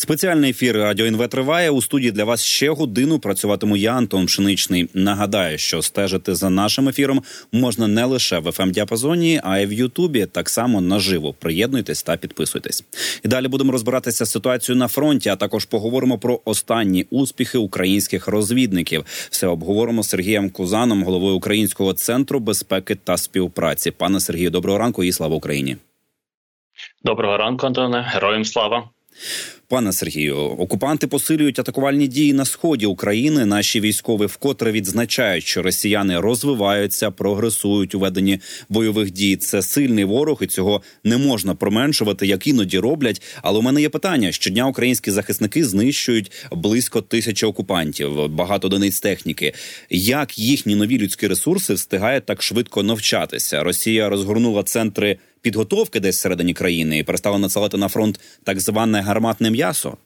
Спеціальний ефір Радіо НВ триває у студії для вас ще годину. Працюватиму я, Антон Пшеничний. Нагадаю, що стежити за нашим ефіром можна не лише в fm діапазоні а й в Ютубі. Так само наживо. Приєднуйтесь та підписуйтесь. І далі будемо розбиратися з ситуацією на фронті. А також поговоримо про останні успіхи українських розвідників. Все обговоримо з Сергієм Кузаном, головою Українського центру безпеки та співпраці. Пане Сергію, доброго ранку і слава Україні. Доброго ранку, Антоне. Героям слава. Пане Сергію, окупанти посилюють атакувальні дії на сході України. Наші військові вкотре відзначають, що росіяни розвиваються, прогресують у веденні бойових дій. Це сильний ворог, і цього не можна променшувати, як іноді роблять. Але у мене є питання: щодня українські захисники знищують близько тисячі окупантів, багато одиниць техніки. Як їхні нові людські ресурси встигають так швидко навчатися? Росія розгорнула центри підготовки десь всередині країни і перестали надсилати на фронт так зване гарматне м'ясо.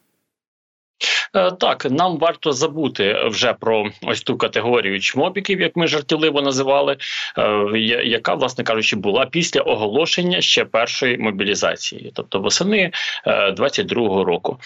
Е, так, нам варто забути вже про ось ту категорію чмобіків, як ми жартівливо називали, е, яка, власне кажучи, була після оголошення ще першої мобілізації, тобто восени 22-го е, року.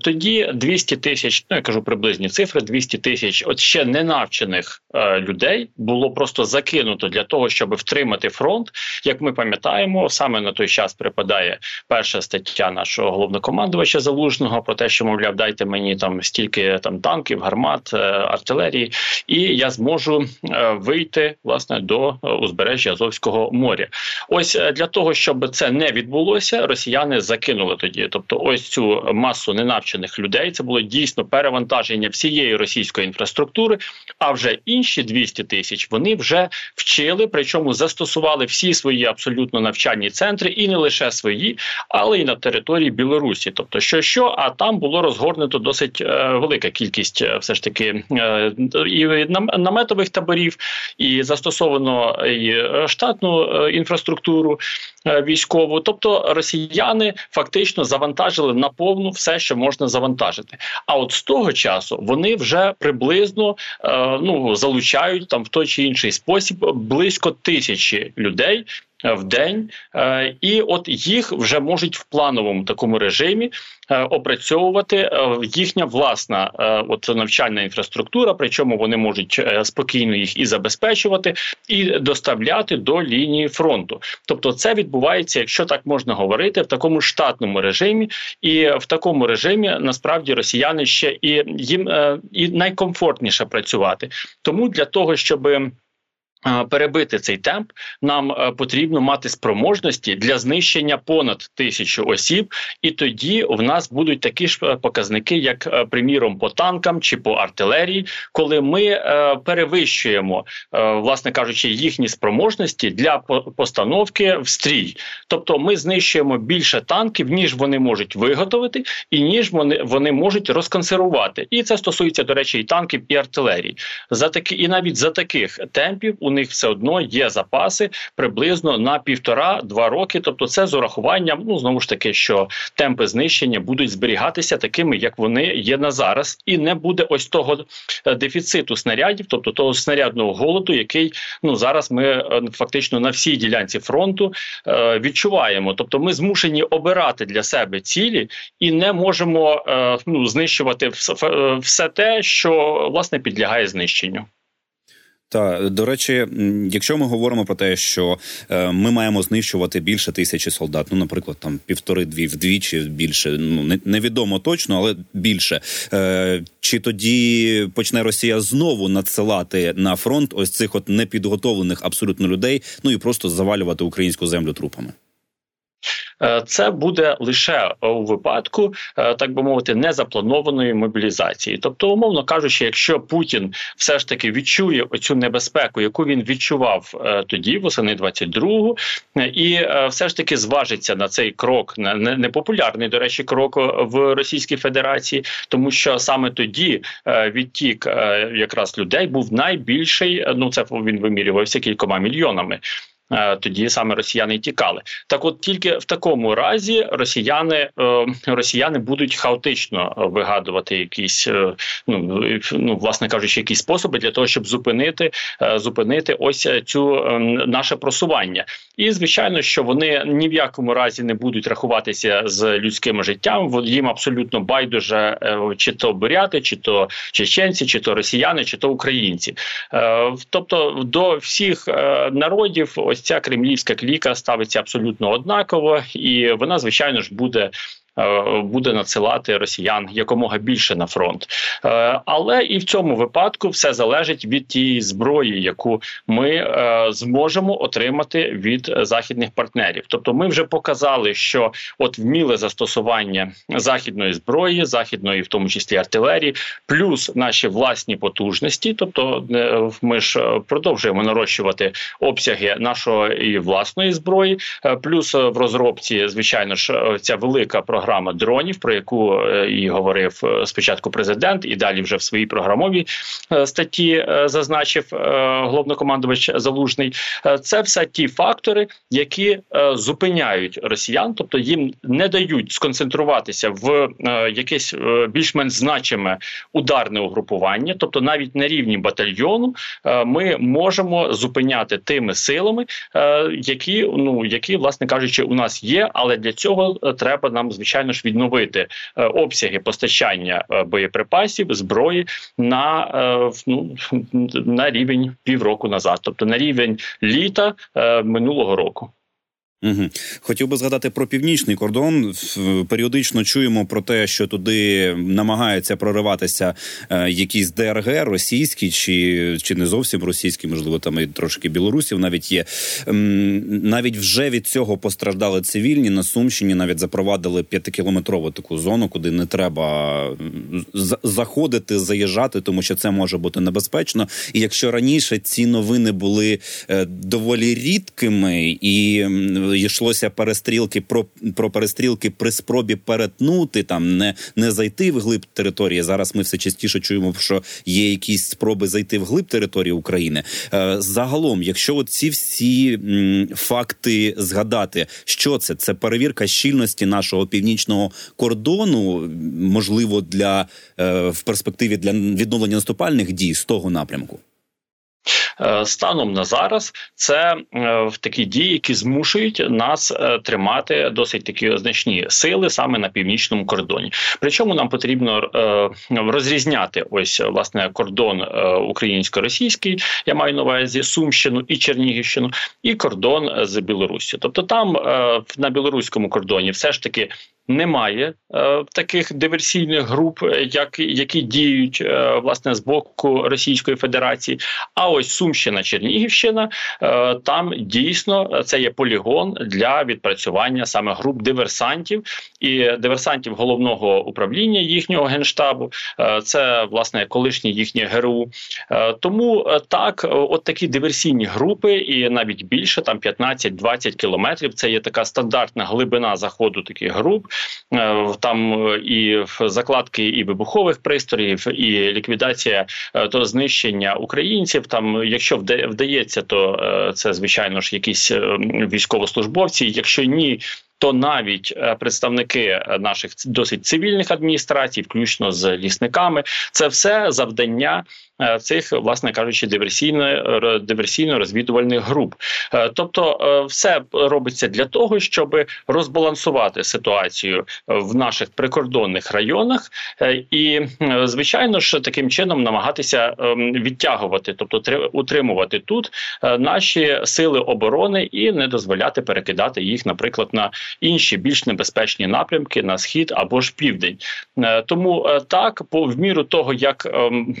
Тоді 200 тисяч, ну я кажу приблизні цифри, 200 тисяч от ще ненавчених людей було просто закинуто для того, щоб втримати фронт. Як ми пам'ятаємо, саме на той час припадає перша стаття нашого головнокомандувача залужного про те, що мовляв, дайте мені там стільки там танків, гармат, е, артилерії, і я зможу е, вийти власне до е, узбережжя Азовського моря. Ось для того, щоб це не відбулося, росіяни закинули тоді. Тобто, ось цю масу ненавчених людей. Це було дійсно перевантаження всієї російської інфраструктури. А вже інші 200 тисяч вони вже вчили, причому застосували всі свої абсолютно навчальні центри, і не лише свої, але й на території Білорусі. Тобто, що що, а там було розгорнуто досить е, велика кількість, е, все ж таки, е, і наметових таборів, і застосовано і штатну інфраструктуру військову. Тобто росіяни фактично завантажили на повну все, що можна завантажити. А от з того часу вони вже приблизно ну залучають там в той чи інший спосіб близько тисячі людей. Е, в день, е, і от їх вже можуть в плановому такому режимі е, опрацьовувати їхня власна от навчальна інфраструктура. Причому вони можуть спокійно їх і забезпечувати, і доставляти до лінії фронту. Тобто, це відбувається, якщо так можна говорити, в такому штатному режимі, і в такому режимі насправді росіяни ще і їм і найкомфортніше працювати. Тому для того, щоб Перебити цей темп нам е, потрібно мати спроможності для знищення понад тисячу осіб, і тоді в нас будуть такі ж е, показники, як е, приміром по танкам чи по артилерії, коли ми перевищуємо, власне кажучи, їхні спроможності для постановки в стрій. Тобто, ми знищуємо більше танків, ніж вони можуть виготовити, і ніж вони вони можуть розконсервувати. І це стосується до речі, і танків і артилерії. За такі і навіть за таких темпів у них все одно є запаси приблизно на півтора-два роки. Тобто, це з урахуванням, ну знову ж таки, що темпи знищення будуть зберігатися такими, як вони є на зараз, і не буде ось того е, дефіциту снарядів, тобто того снарядного голоду, який ну зараз ми е, фактично на всій ділянці фронту е, відчуваємо. Тобто, ми змушені обирати для себе цілі і не можемо е, ну знищувати все, все те, що власне підлягає знищенню. Та до речі, якщо ми говоримо про те, що е, ми маємо знищувати більше тисячі солдат, ну наприклад, там півтори-дві вдвічі більше, ну не, невідомо точно, але більше. Е, Чи тоді почне Росія знову надсилати на фронт ось цих от непідготовлених абсолютно людей, ну і просто завалювати українську землю трупами? Е, це буде лише у випадку, е, так би мовити, незапланованої мобілізації. Тобто, умовно кажучи, якщо Путін все ж таки відчує оцю небезпеку, яку він відчував е, тоді, восени 22-го, і все ж таки зважиться на цей крок, на непопулярний, до речі, крок в Російській Федерації, тому що саме тоді відтік якраз людей був найбільший. Ну це він вимірювався кількома мільйонами. Е, тоді саме росіяни тікали. Так, от тільки в такому разі росіяни е, росіяни будуть хаотично вигадувати якісь, е, ну ну власне кажучи, якісь способи для того, щоб зупинити зупинити ось цю наше просування. І звичайно, що вони ні в якому разі не будуть рахуватися з людським життям. їм абсолютно байдуже чи то буряти, чи то чеченці, чи то росіяни, чи то українці. Тобто до всіх народів ось ця кремлівська кліка ставиться абсолютно однаково, і вона, звичайно ж, буде буде надсилати росіян якомога більше на фронт. Е, але і в цьому випадку все залежить від тієї зброї, яку ми е, зможемо отримати від західних партнерів. Тобто, ми вже показали, що от вміле застосування західної зброї, західної, в тому числі артилерії, плюс наші власні потужності, тобто ми ж продовжуємо нарощувати обсяги нашої власної зброї, плюс в розробці, звичайно ж, ця велика програма програма дронів, про яку е, і говорив е, спочатку президент, і далі вже в своїй програмовій е, статті зазначив головнокомандувач Залужний. Це все ті фактори, які зупиняють росіян, тобто їм не дають сконцентруватися в якесь більш-менш значиме ударне угрупування, тобто навіть на рівні батальйону, ми можемо зупиняти тими силами, які ну які, власне кажучи, у нас є, але для цього треба нам звичайно звичайно ж відновити е, обсяги постачання е, боєприпасів зброї на е, ну, на рівень півроку назад, тобто на рівень літа минулого року. Угу. Хотів би згадати про північний кордон. Періодично чуємо про те, що туди намагаються прориватися е, якісь ДРГ російські чи чи не зовсім російські, можливо, там і трошки білорусів навіть є. Навіть вже від цього постраждали цивільні на Сумщині. Навіть запровадили п'ятикілометрову таку зону, куди не треба заходити, заїжджати, тому що це може бути небезпечно. І якщо раніше ці новини були е, доволі рідкими і йшлося перестрілки про про перестрілки при спробі перетнути там, не не зайти в глиб території. Зараз ми все частіше чуємо, що є якісь спроби зайти в глиб території України. Е, загалом, якщо ці всі факти згадати, що це? Це перевірка щільності нашого північного кордону, можливо, для е, в перспективі для відновлення наступальних дій з того напрямку. Е, станом на зараз це е, в такі дії, які змушують нас е, тримати досить такі значні сили саме на північному кордоні. Причому нам потрібно розрізняти ось власне кордон українсько-російський, я маю на увазі Сумщину і Чернігівщину, і кордон з Білоруссю. Тобто, там на білоруському кордоні все ж таки немає е, таких диверсійних груп, як які діють е, власне з боку Російської Федерації. А ось Сумщина, Чернігівщина е, там дійсно це є полігон для відпрацювання саме груп диверсантів і диверсантів головного управління їхнього генштабу. Е, це власне колишні їхні ГРУ. Е, тому е, так, от такі диверсійні групи, і навіть більше там 15-20 кілометрів. Це є така стандартна глибина заходу таких груп. Е, там е, і закладки і вибухових пристроїв, і ліквідація е, то знищення українців. Там, якщо вдається, то це звичайно ж якісь військовослужбовці. Якщо ні. То навіть представники наших досить цивільних адміністрацій, включно з лісниками, це все завдання цих, власне кажучи, диверсійно диверсійно розвідувальних груп. Е, тобто, е, все робиться для того, щоб розбалансувати ситуацію в наших прикордонних районах, і звичайно ж таким чином намагатися ем, відтягувати, тобто утримувати тут наші сили оборони і не дозволяти перекидати їх, наприклад, на інші більш небезпечні напрямки на схід або ж південь. Тому так, по в міру того, як ем,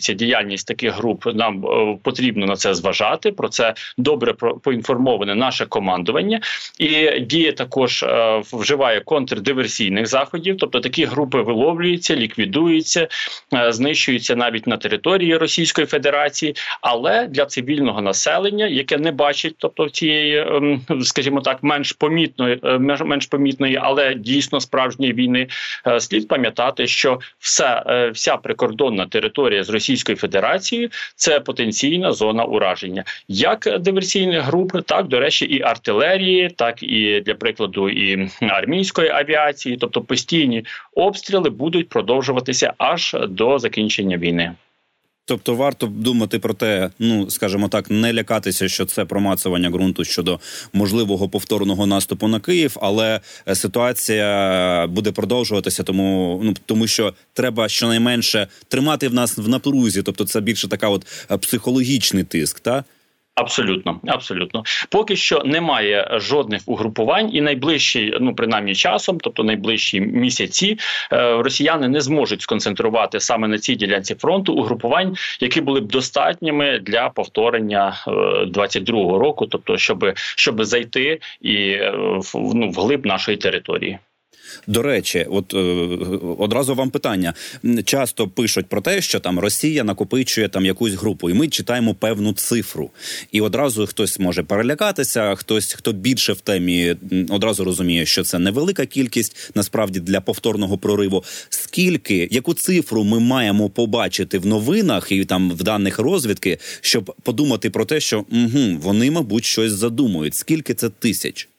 нарощують діяльність таких груп, нам е, потрібно на це зважати. Про це добре поінформоване наше командування, і діє також е, вживає контрдиверсійних заходів. Тобто такі групи виловлюються, ліквідуються, е, знищуються навіть на території Російської Федерації, але для цивільного населення, яке не бачить, тобто цієї, ем, скажімо так, менш помітної менш помітної, але дійсно справжньої війни, слід пам'ятати, що все вся прикордонна територія з Російською Федерації це потенційна зона ураження, як диверсійних груп, так до речі, і артилерії, так і для прикладу, і армійської авіації, тобто постійні обстріли будуть продовжуватися аж до закінчення війни. Тобто варто думати про те, ну скажімо так, не лякатися, що це промацування ґрунту щодо можливого повторного наступу на Київ, але е, ситуація буде продовжуватися, тому ну тому, що треба щонайменше тримати в нас в напрузі. Тобто, це більше така, от е, психологічний тиск, та. Абсолютно, абсолютно, поки що немає жодних угрупувань, і найближчі, ну принаймні часом, тобто найближчі місяці, е, росіяни не зможуть сконцентрувати саме на цій ділянці фронту угрупувань, які були б достатніми для повторення 22-го е, року, тобто, щоб щоб зайти і е, ну, вглиб нашої території. До речі, от е, одразу вам питання часто пишуть про те, що там Росія накопичує там якусь групу, і ми читаємо певну цифру. І одразу хтось може перелякатися, хтось хто більше в темі одразу розуміє, що це невелика кількість насправді для повторного прориву. Скільки яку цифру ми маємо побачити в новинах і там в даних розвідки, щоб подумати про те, що угу, вони, мабуть, щось задумують. Скільки це тисяч?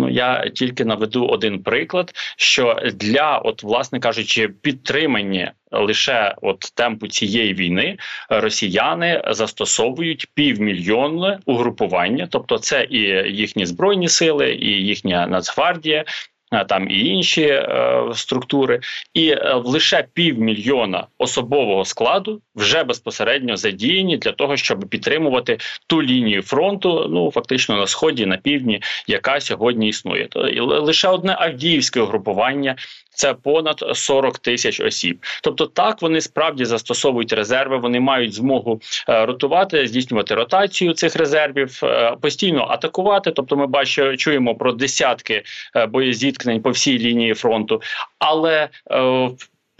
Ну я тільки наведу один приклад: що для, от, власне кажучи, підтримання лише от темпу цієї війни росіяни застосовують півмільйонне угрупування, тобто це і їхні збройні сили, і їхня Нацгвардія, там і інші е, структури, і е, лише півмільйона особового складу вже безпосередньо задіяні для того, щоб підтримувати ту лінію фронту, ну фактично на сході, на півдні, яка сьогодні існує. То лише одне авдіївське угрупування це понад 40 тисяч осіб. Тобто, так вони справді застосовують резерви, вони мають змогу е, ротувати, здійснювати ротацію цих резервів, е, постійно атакувати. Тобто, ми бачимо, чуємо про десятки е, боєзіткнень по всій лінії фронту, але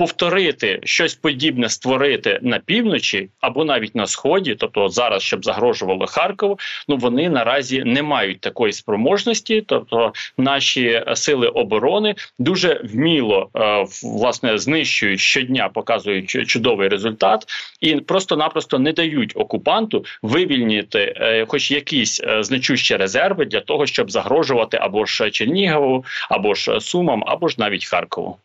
повторити щось подібне створити на півночі або навіть на сході, тобто зараз, щоб загрожувало Харкову, ну вони наразі не мають такої спроможності. Тобто наші сили оборони дуже вміло е, власне знищують щодня, показують чудовий результат, і просто-напросто не дають окупанту вивільнити, е, хоч якісь е, значущі резерви для того, щоб загрожувати або ж Чернігову, або ж Сумам, або ж навіть Харкову.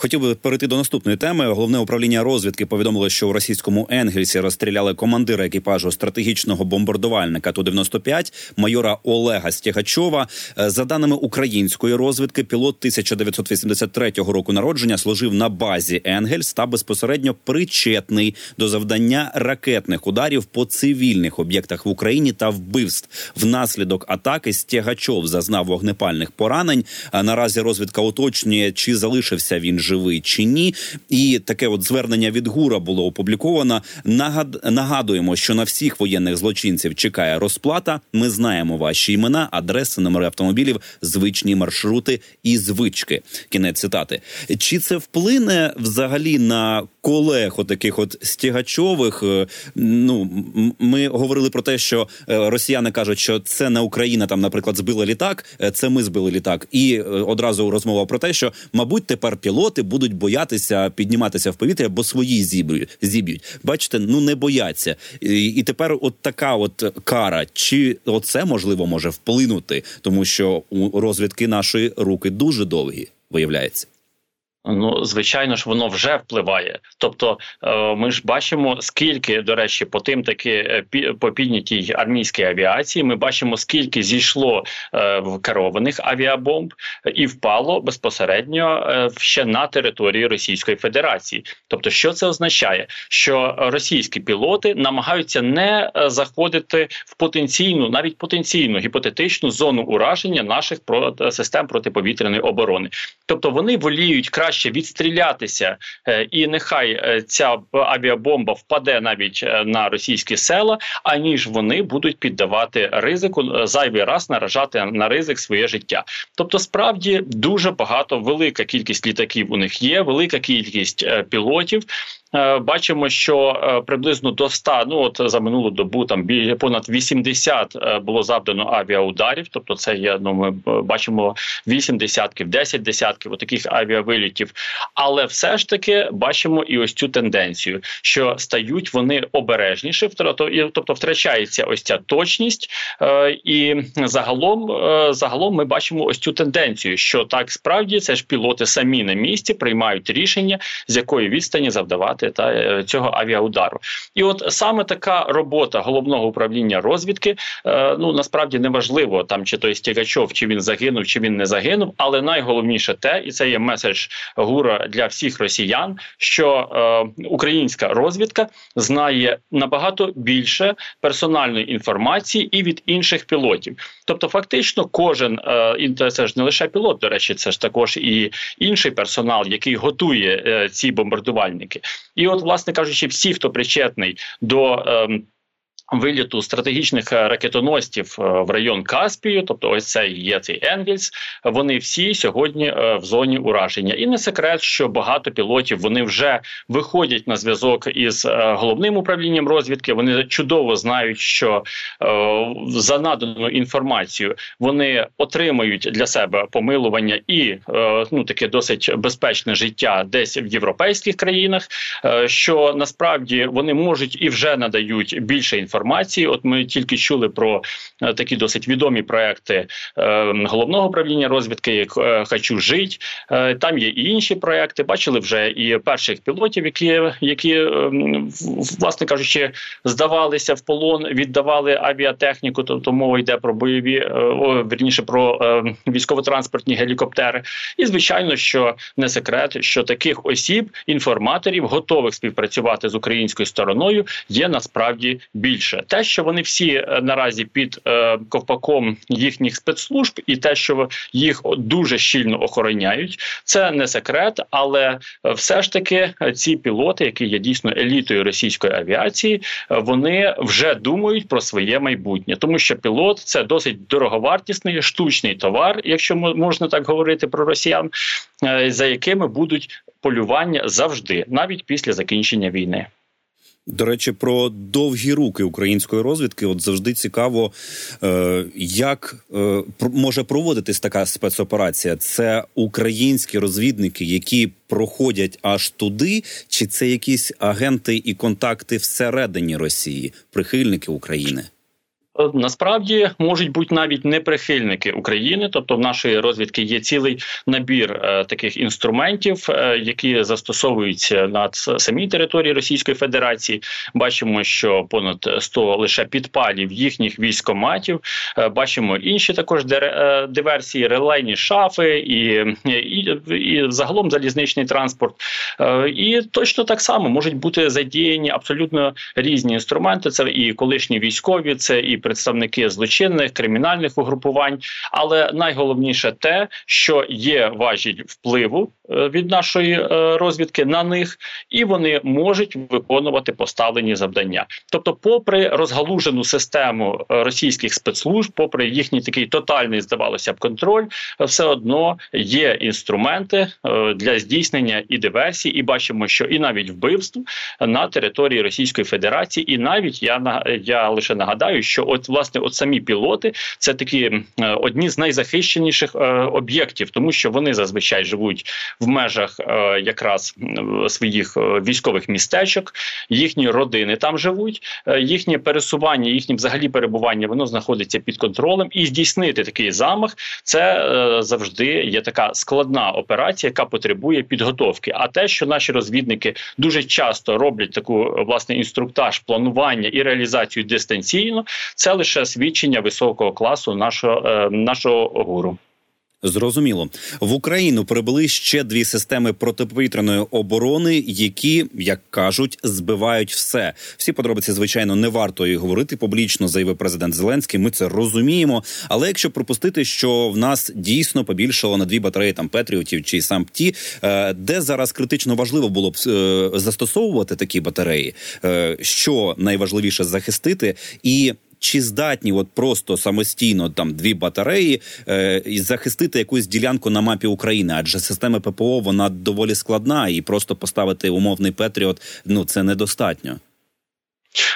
Хотів би перейти до наступної теми. Головне управління розвідки повідомило, що у російському Енгельсі розстріляли командира екіпажу стратегічного бомбардувальника ту 95 майора Олега Стягачова. Е, за даними української розвідки, пілот 1983 року народження служив на базі Енгельс та безпосередньо причетний до завдання ракетних ударів по цивільних об'єктах в Україні та вбивств. Внаслідок атаки Стягачов зазнав вогнепальних поранень. А наразі розвідка уточнює, чи залишився він живий чи ні. І таке от звернення від ГУРа було опубліковано. Нагад... Нагадуємо, що на всіх воєнних злочинців чекає розплата. Ми знаємо ваші імена, адреси, номери автомобілів, звичні маршрути і звички. Кінець цитати. Чи це вплине взагалі на колег, отаких от стігачових? Е, ну ми говорили про те, що е, росіяни кажуть, що це не Україна, там, наприклад, збила літак, е, це ми збили літак, і одразу розмова про те, що мабуть тепер пілоти будуть боятися підніматися в повітря, бо свої зіб'ють. Бачите, ну не бояться. І тепер, от така от кара, чи оце можливо може вплинути, тому що у розвідки нашої руки дуже довгі виявляється. Ну, звичайно ж, воно вже впливає. Тобто, е, ми ж бачимо, скільки до речі, по тим таки е, по піднятій армійській авіації, ми бачимо, скільки зійшло е, в керованих авіабомб і впало безпосередньо ще на території Російської Федерації. Тобто, що це означає? Що російські пілоти намагаються не заходити в потенційну, навіть потенційну гіпотетичну зону ураження наших систем протиповітряної оборони, тобто вони воліють краще краще відстрілятися, е, і нехай е, ця авіабомба впаде навіть е, на російські села, аніж вони будуть піддавати ризику зайвий раз наражати на ризик своє життя. Тобто, справді дуже багато велика кількість літаків у них є, велика кількість пілотів, бачимо, що е, приблизно до 100, ну от за минулу добу там біля понад 80 е, було завдано авіаударів. Тобто, це є ну ми бачимо 8 десятків, 10 десятків таких авіавилітів. Але все ж таки бачимо і ось цю тенденцію, що стають вони обережніше, тобто втрачається ось ця точність, і загалом загалом ми бачимо ось цю тенденцію, що так справді це ж пілоти самі на місці приймають рішення, з якої відстані завдавати та е, цього авіаудару. І от саме така робота головного управління розвідки е, ну насправді неважливо там, чи той Стігачов, чи він загинув, чи він не загинув. Але найголовніше те, і це є меседж гура для всіх росіян, що е, українська розвідка знає набагато більше персональної інформації і від інших пілотів. Тобто, фактично, кожен е, це ж не лише пілот, до речі, це ж також і інший персонал, який готує ці бомбардувальники. І, от, власне кажучи, всі, хто причетний до. Е, Виліту стратегічних е, ракетоносців е, в район Каспію, тобто ось це є цей Енгельс. Вони всі сьогодні е, в зоні ураження, і не секрет, що багато пілотів вони вже виходять на зв'язок із головним управлінням розвідки. Вони чудово знають, що за надану інформацію вони отримають для себе помилування і ну таке досить безпечне життя десь в європейських країнах. Що насправді вони можуть і вже надають більше інформації інформації. От ми тільки чули про е, такі досить відомі проекти е, головного управління розвідки, як е, «Хочу жить». Там є і інші проекти. Бачили вже і перших пілотів, які які власне кажучи, здавалися в полон, віддавали авіатехніку. Тобто мова йде про бойові о, верніше про військово-транспортні гелікоптери. І звичайно, що не секрет, що таких осіб, інформаторів, готових співпрацювати з українською стороною, є насправді більше більше. Те, що вони всі е, наразі під е, ковпаком їхніх спецслужб, і те, що їх дуже щільно охороняють, це не секрет, але е, все ж таки е, ці пілоти, які є дійсно елітою російської авіації, вони вже думають про своє майбутнє, тому що пілот це досить дороговартісний штучний товар, якщо можна так говорити про росіян, за якими будуть полювання завжди, навіть після закінчення війни. До речі, про довгі руки української розвідки. От завжди цікаво, е, як е, може проводитись така спецоперація. Це українські розвідники, які проходять аж туди, чи це якісь агенти і контакти всередині Росії, прихильники України. Е, насправді можуть бути навіть не прихильники України, тобто в нашої розвідки є цілий набір е, таких інструментів, е, які застосовуються на самій території Російської Федерації. Бачимо, що понад 100 лише підпалів їхніх військоматів. Бачимо інші також диверсії, релейні шафи і, і, і загалом залізничний транспорт. І точно так само можуть бути задіяні абсолютно різні інструменти. Це і колишні військові, це і представники злочинних кримінальних угрупувань. Але найголовніше те, що є важіль впливу е, від нашої е, розвідки на них, і вони можуть виконувати поставлені завдання. Тобто, попри розгалужену систему е, російських спецслужб, попри їхній такий тотальний, здавалося б, контроль, все одно є інструменти для здійснення і диверсій, і бачимо, що і навіть вбивств на території Російської Федерації, і навіть я я лише нагадаю, що от власне от самі пілоти це такі е, одні з найзахищеніших е, об'єктів, тому що вони зазвичай живуть в межах е, якраз своїх військових містечок, їхні родини там живуть, їхнє пересування, їхнє взагалі перебування, воно знаходиться під контролем, і здійснити такий замах це завжди є така складна операція, яка потребує підготовки. А те, що наші розвідники дуже часто роблять таку власне інструктаж, планування і реалізацію дистанційно, це лише свідчення високого класу нашого, е, нашого гуру. Зрозуміло, в Україну прибули ще дві системи протиповітряної оборони, які, як кажуть, збивають все. Всі подробиці, звичайно, не варто і говорити публічно, заявив президент Зеленський. Ми це розуміємо. Але якщо пропустити, що в нас дійсно побільшало на дві батареї там Петріотів чи сам ті, е, де зараз критично важливо було б е, застосовувати такі батареї, що найважливіше захистити і чи здатні, от просто самостійно там дві батареї е, захистити якусь ділянку на мапі України? Адже система ППО вона доволі складна, і просто поставити умовний Петріот ну це недостатньо.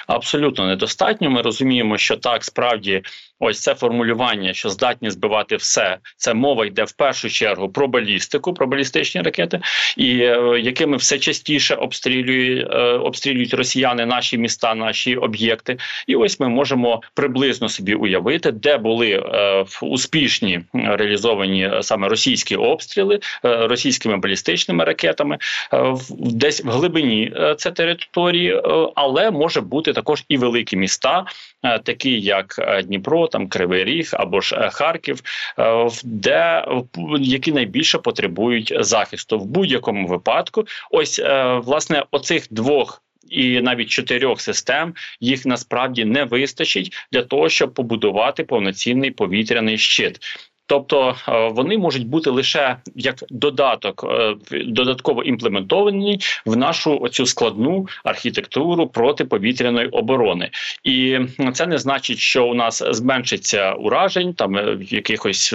Абсолютно недостатньо. Ми розуміємо, що так справді ось це формулювання, що здатні збивати все. Це мова йде в першу чергу про балістику, про балістичні ракети, і е, якими все частіше обстрілюють е, обстрілюють росіяни наші міста, наші об'єкти. І ось ми можемо приблизно собі уявити, де були е, успішні реалізовані саме російські обстріли російськими балістичними ракетами, десь в глибині це території, але може бути також і великі міста, такі як Дніпро, там Кривий Ріг або ж е, Харків, де які найбільше потребують захисту в будь-якому випадку. Ось власне оцих двох. І навіть чотирьох систем їх насправді не вистачить для того, щоб побудувати повноцінний повітряний щит. Тобто е, вони можуть бути лише як додаток, е, додатково імплементовані в нашу оцю складну архітектуру протиповітряної оборони, і це не значить, що у нас зменшиться уражень, там е, якихось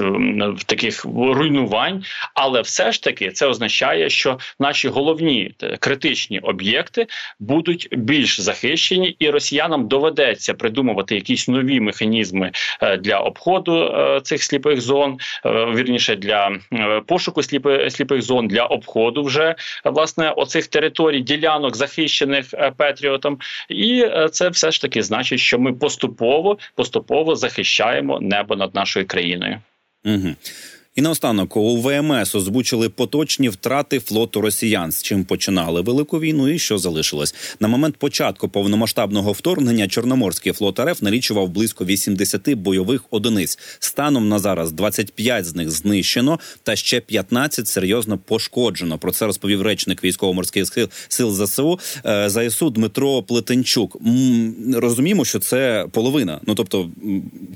таких руйнувань, але все ж таки це означає, що наші головні критичні об'єкти будуть більш захищені, і росіянам доведеться придумувати якісь нові механізми для обходу цих сліпих зон зон, е, вірніше для е, пошуку сліпи, сліпих зон для обходу вже власне оцих територій ділянок захищених е, Петріотом, і це все ж таки значить, що ми поступово поступово захищаємо небо над нашою країною. Угу. І наостанок у ВМС озвучили поточні втрати флоту росіян, з чим починали велику війну, і що залишилось на момент початку повномасштабного вторгнення. Чорноморський флот РФ налічував близько 80 бойових одиниць. Станом на зараз 25 з них знищено, та ще 15 серйозно пошкоджено. Про це розповів речник військово-морських сил ЗСУ е, ЗСУ Дмитро Плетенчук. Розуміємо, що це половина. Ну тобто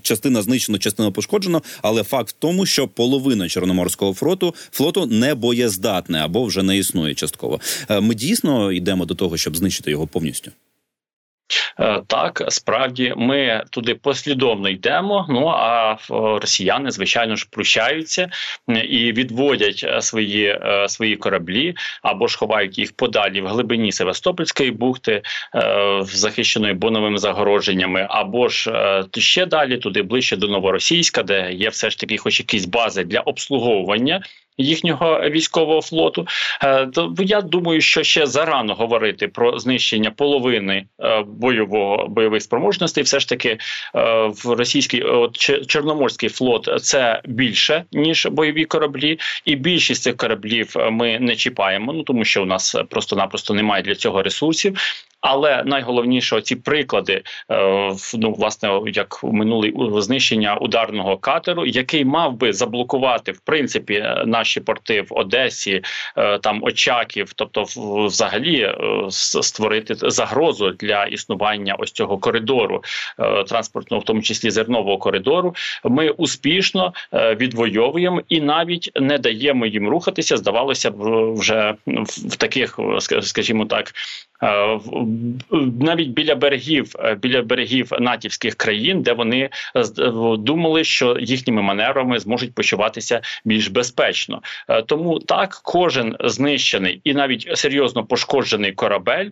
частина знищено, частина пошкоджено, але факт в тому, що половина половина чорноморського флоту флоту не боєздатне або вже не існує частково. Е, ми дійсно йдемо до того, щоб знищити його повністю. Е, так, справді ми туди послідовно йдемо. Ну а росіяни, звичайно ж, прощаються і відводять е, свої свої кораблі або ж ховають їх подалі в глибині Севастопольської бухти, захищеної боновими загородженнями, або ж ще далі, туди ближче до Новоросійська, де є все ж таки, хоч якісь бази для обслуговування їхнього військового флоту. Е, то я думаю, що ще зарано говорити про знищення половини е, бойового бойових спроможностей. Все ж таки е, в російський от, Чорноморський флот це більше ніж бойові кораблі, і більшість цих кораблів ми не чіпаємо. Ну тому що у нас просто-напросто немає для цього ресурсів. Але найголовніше ці приклади, е, ну власне, як минулий знищення ударного катеру, який мав би заблокувати в принципі е, наші порти в Одесі, е, там Очаків, тобто взагалі створити загрозу для існування ось цього коридору транспортного, в тому числі зернового коридору. Ми успішно відвоюємо і навіть не даємо їм рухатися. Здавалося б, вже в таких, скажімо так, навіть біля берегів, е, біля берегів натівських країн, де вони е, думали, що їхніми маневрами зможуть почуватися більш безпечно. Е, тому так кожен знищений і навіть серйозно пошкоджений корабель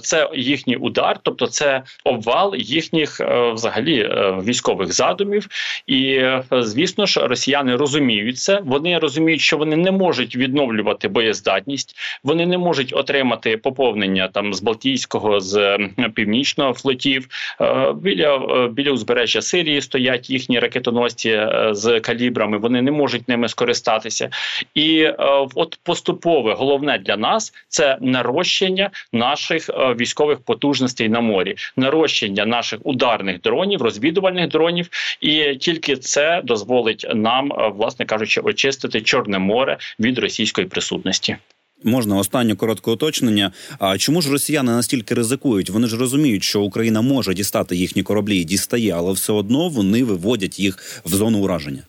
це їхній удар, тобто це обвал їхніх взагалі військових задумів. І звісно ж, росіяни розуміють це. Вони розуміють, що вони не можуть відновлювати боєздатність, вони не можуть отримати поповнення там з Балтійського. Балтійського, з північного флотів. Е, біля е, біля узбережжя Сирії стоять їхні ракетоносці е, з калібрами. Вони не можуть ними скористатися. І от поступове головне для нас це нарощення наших військових потужностей на морі, нарощення наших ударних дронів, розвідувальних дронів, і тільки це дозволить нам, власне кажучи, очистити Чорне море від російської присутності. Можна останнє коротке уточнення. А чому ж росіяни настільки ризикують? Вони ж розуміють, що Україна може дістати їхні кораблі і дістає, але все одно вони виводять їх в зону ураження.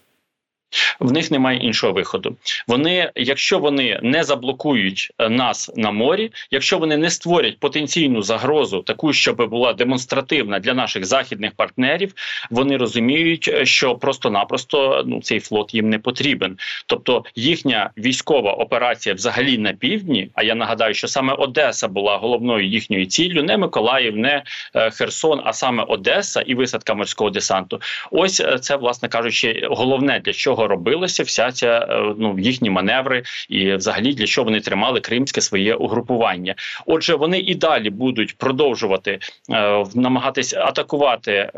В них немає іншого виходу. Вони, якщо вони не заблокують е, нас на морі, якщо вони не створять потенційну загрозу, таку, щоб була демонстративна для наших західних партнерів, вони розуміють, е, що просто-напросто ну цей флот їм не потрібен. Тобто їхня військова операція, взагалі на півдні. А я нагадаю, що саме Одеса була головною їхньою ціллю, не Миколаїв, не е, Херсон, а саме Одеса і висадка морського десанту. Ось це, власне кажучи, головне для чого робилася вся ця е, ну їхні маневри, і взагалі для чого вони тримали кримське своє угрупування. Отже, вони і далі будуть продовжувати е, намагатись атакувати е,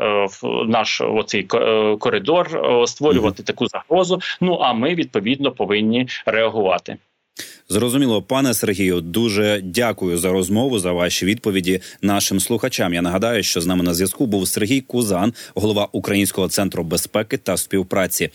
наш оцей е, коридор, е, створювати mm -hmm. таку загрозу. Ну а ми відповідно повинні реагувати. Зрозуміло, пане Сергію, дуже дякую за розмову за ваші відповіді нашим слухачам. Я нагадаю, що з нами на зв'язку був Сергій Кузан, голова Українського центру безпеки та співпраці.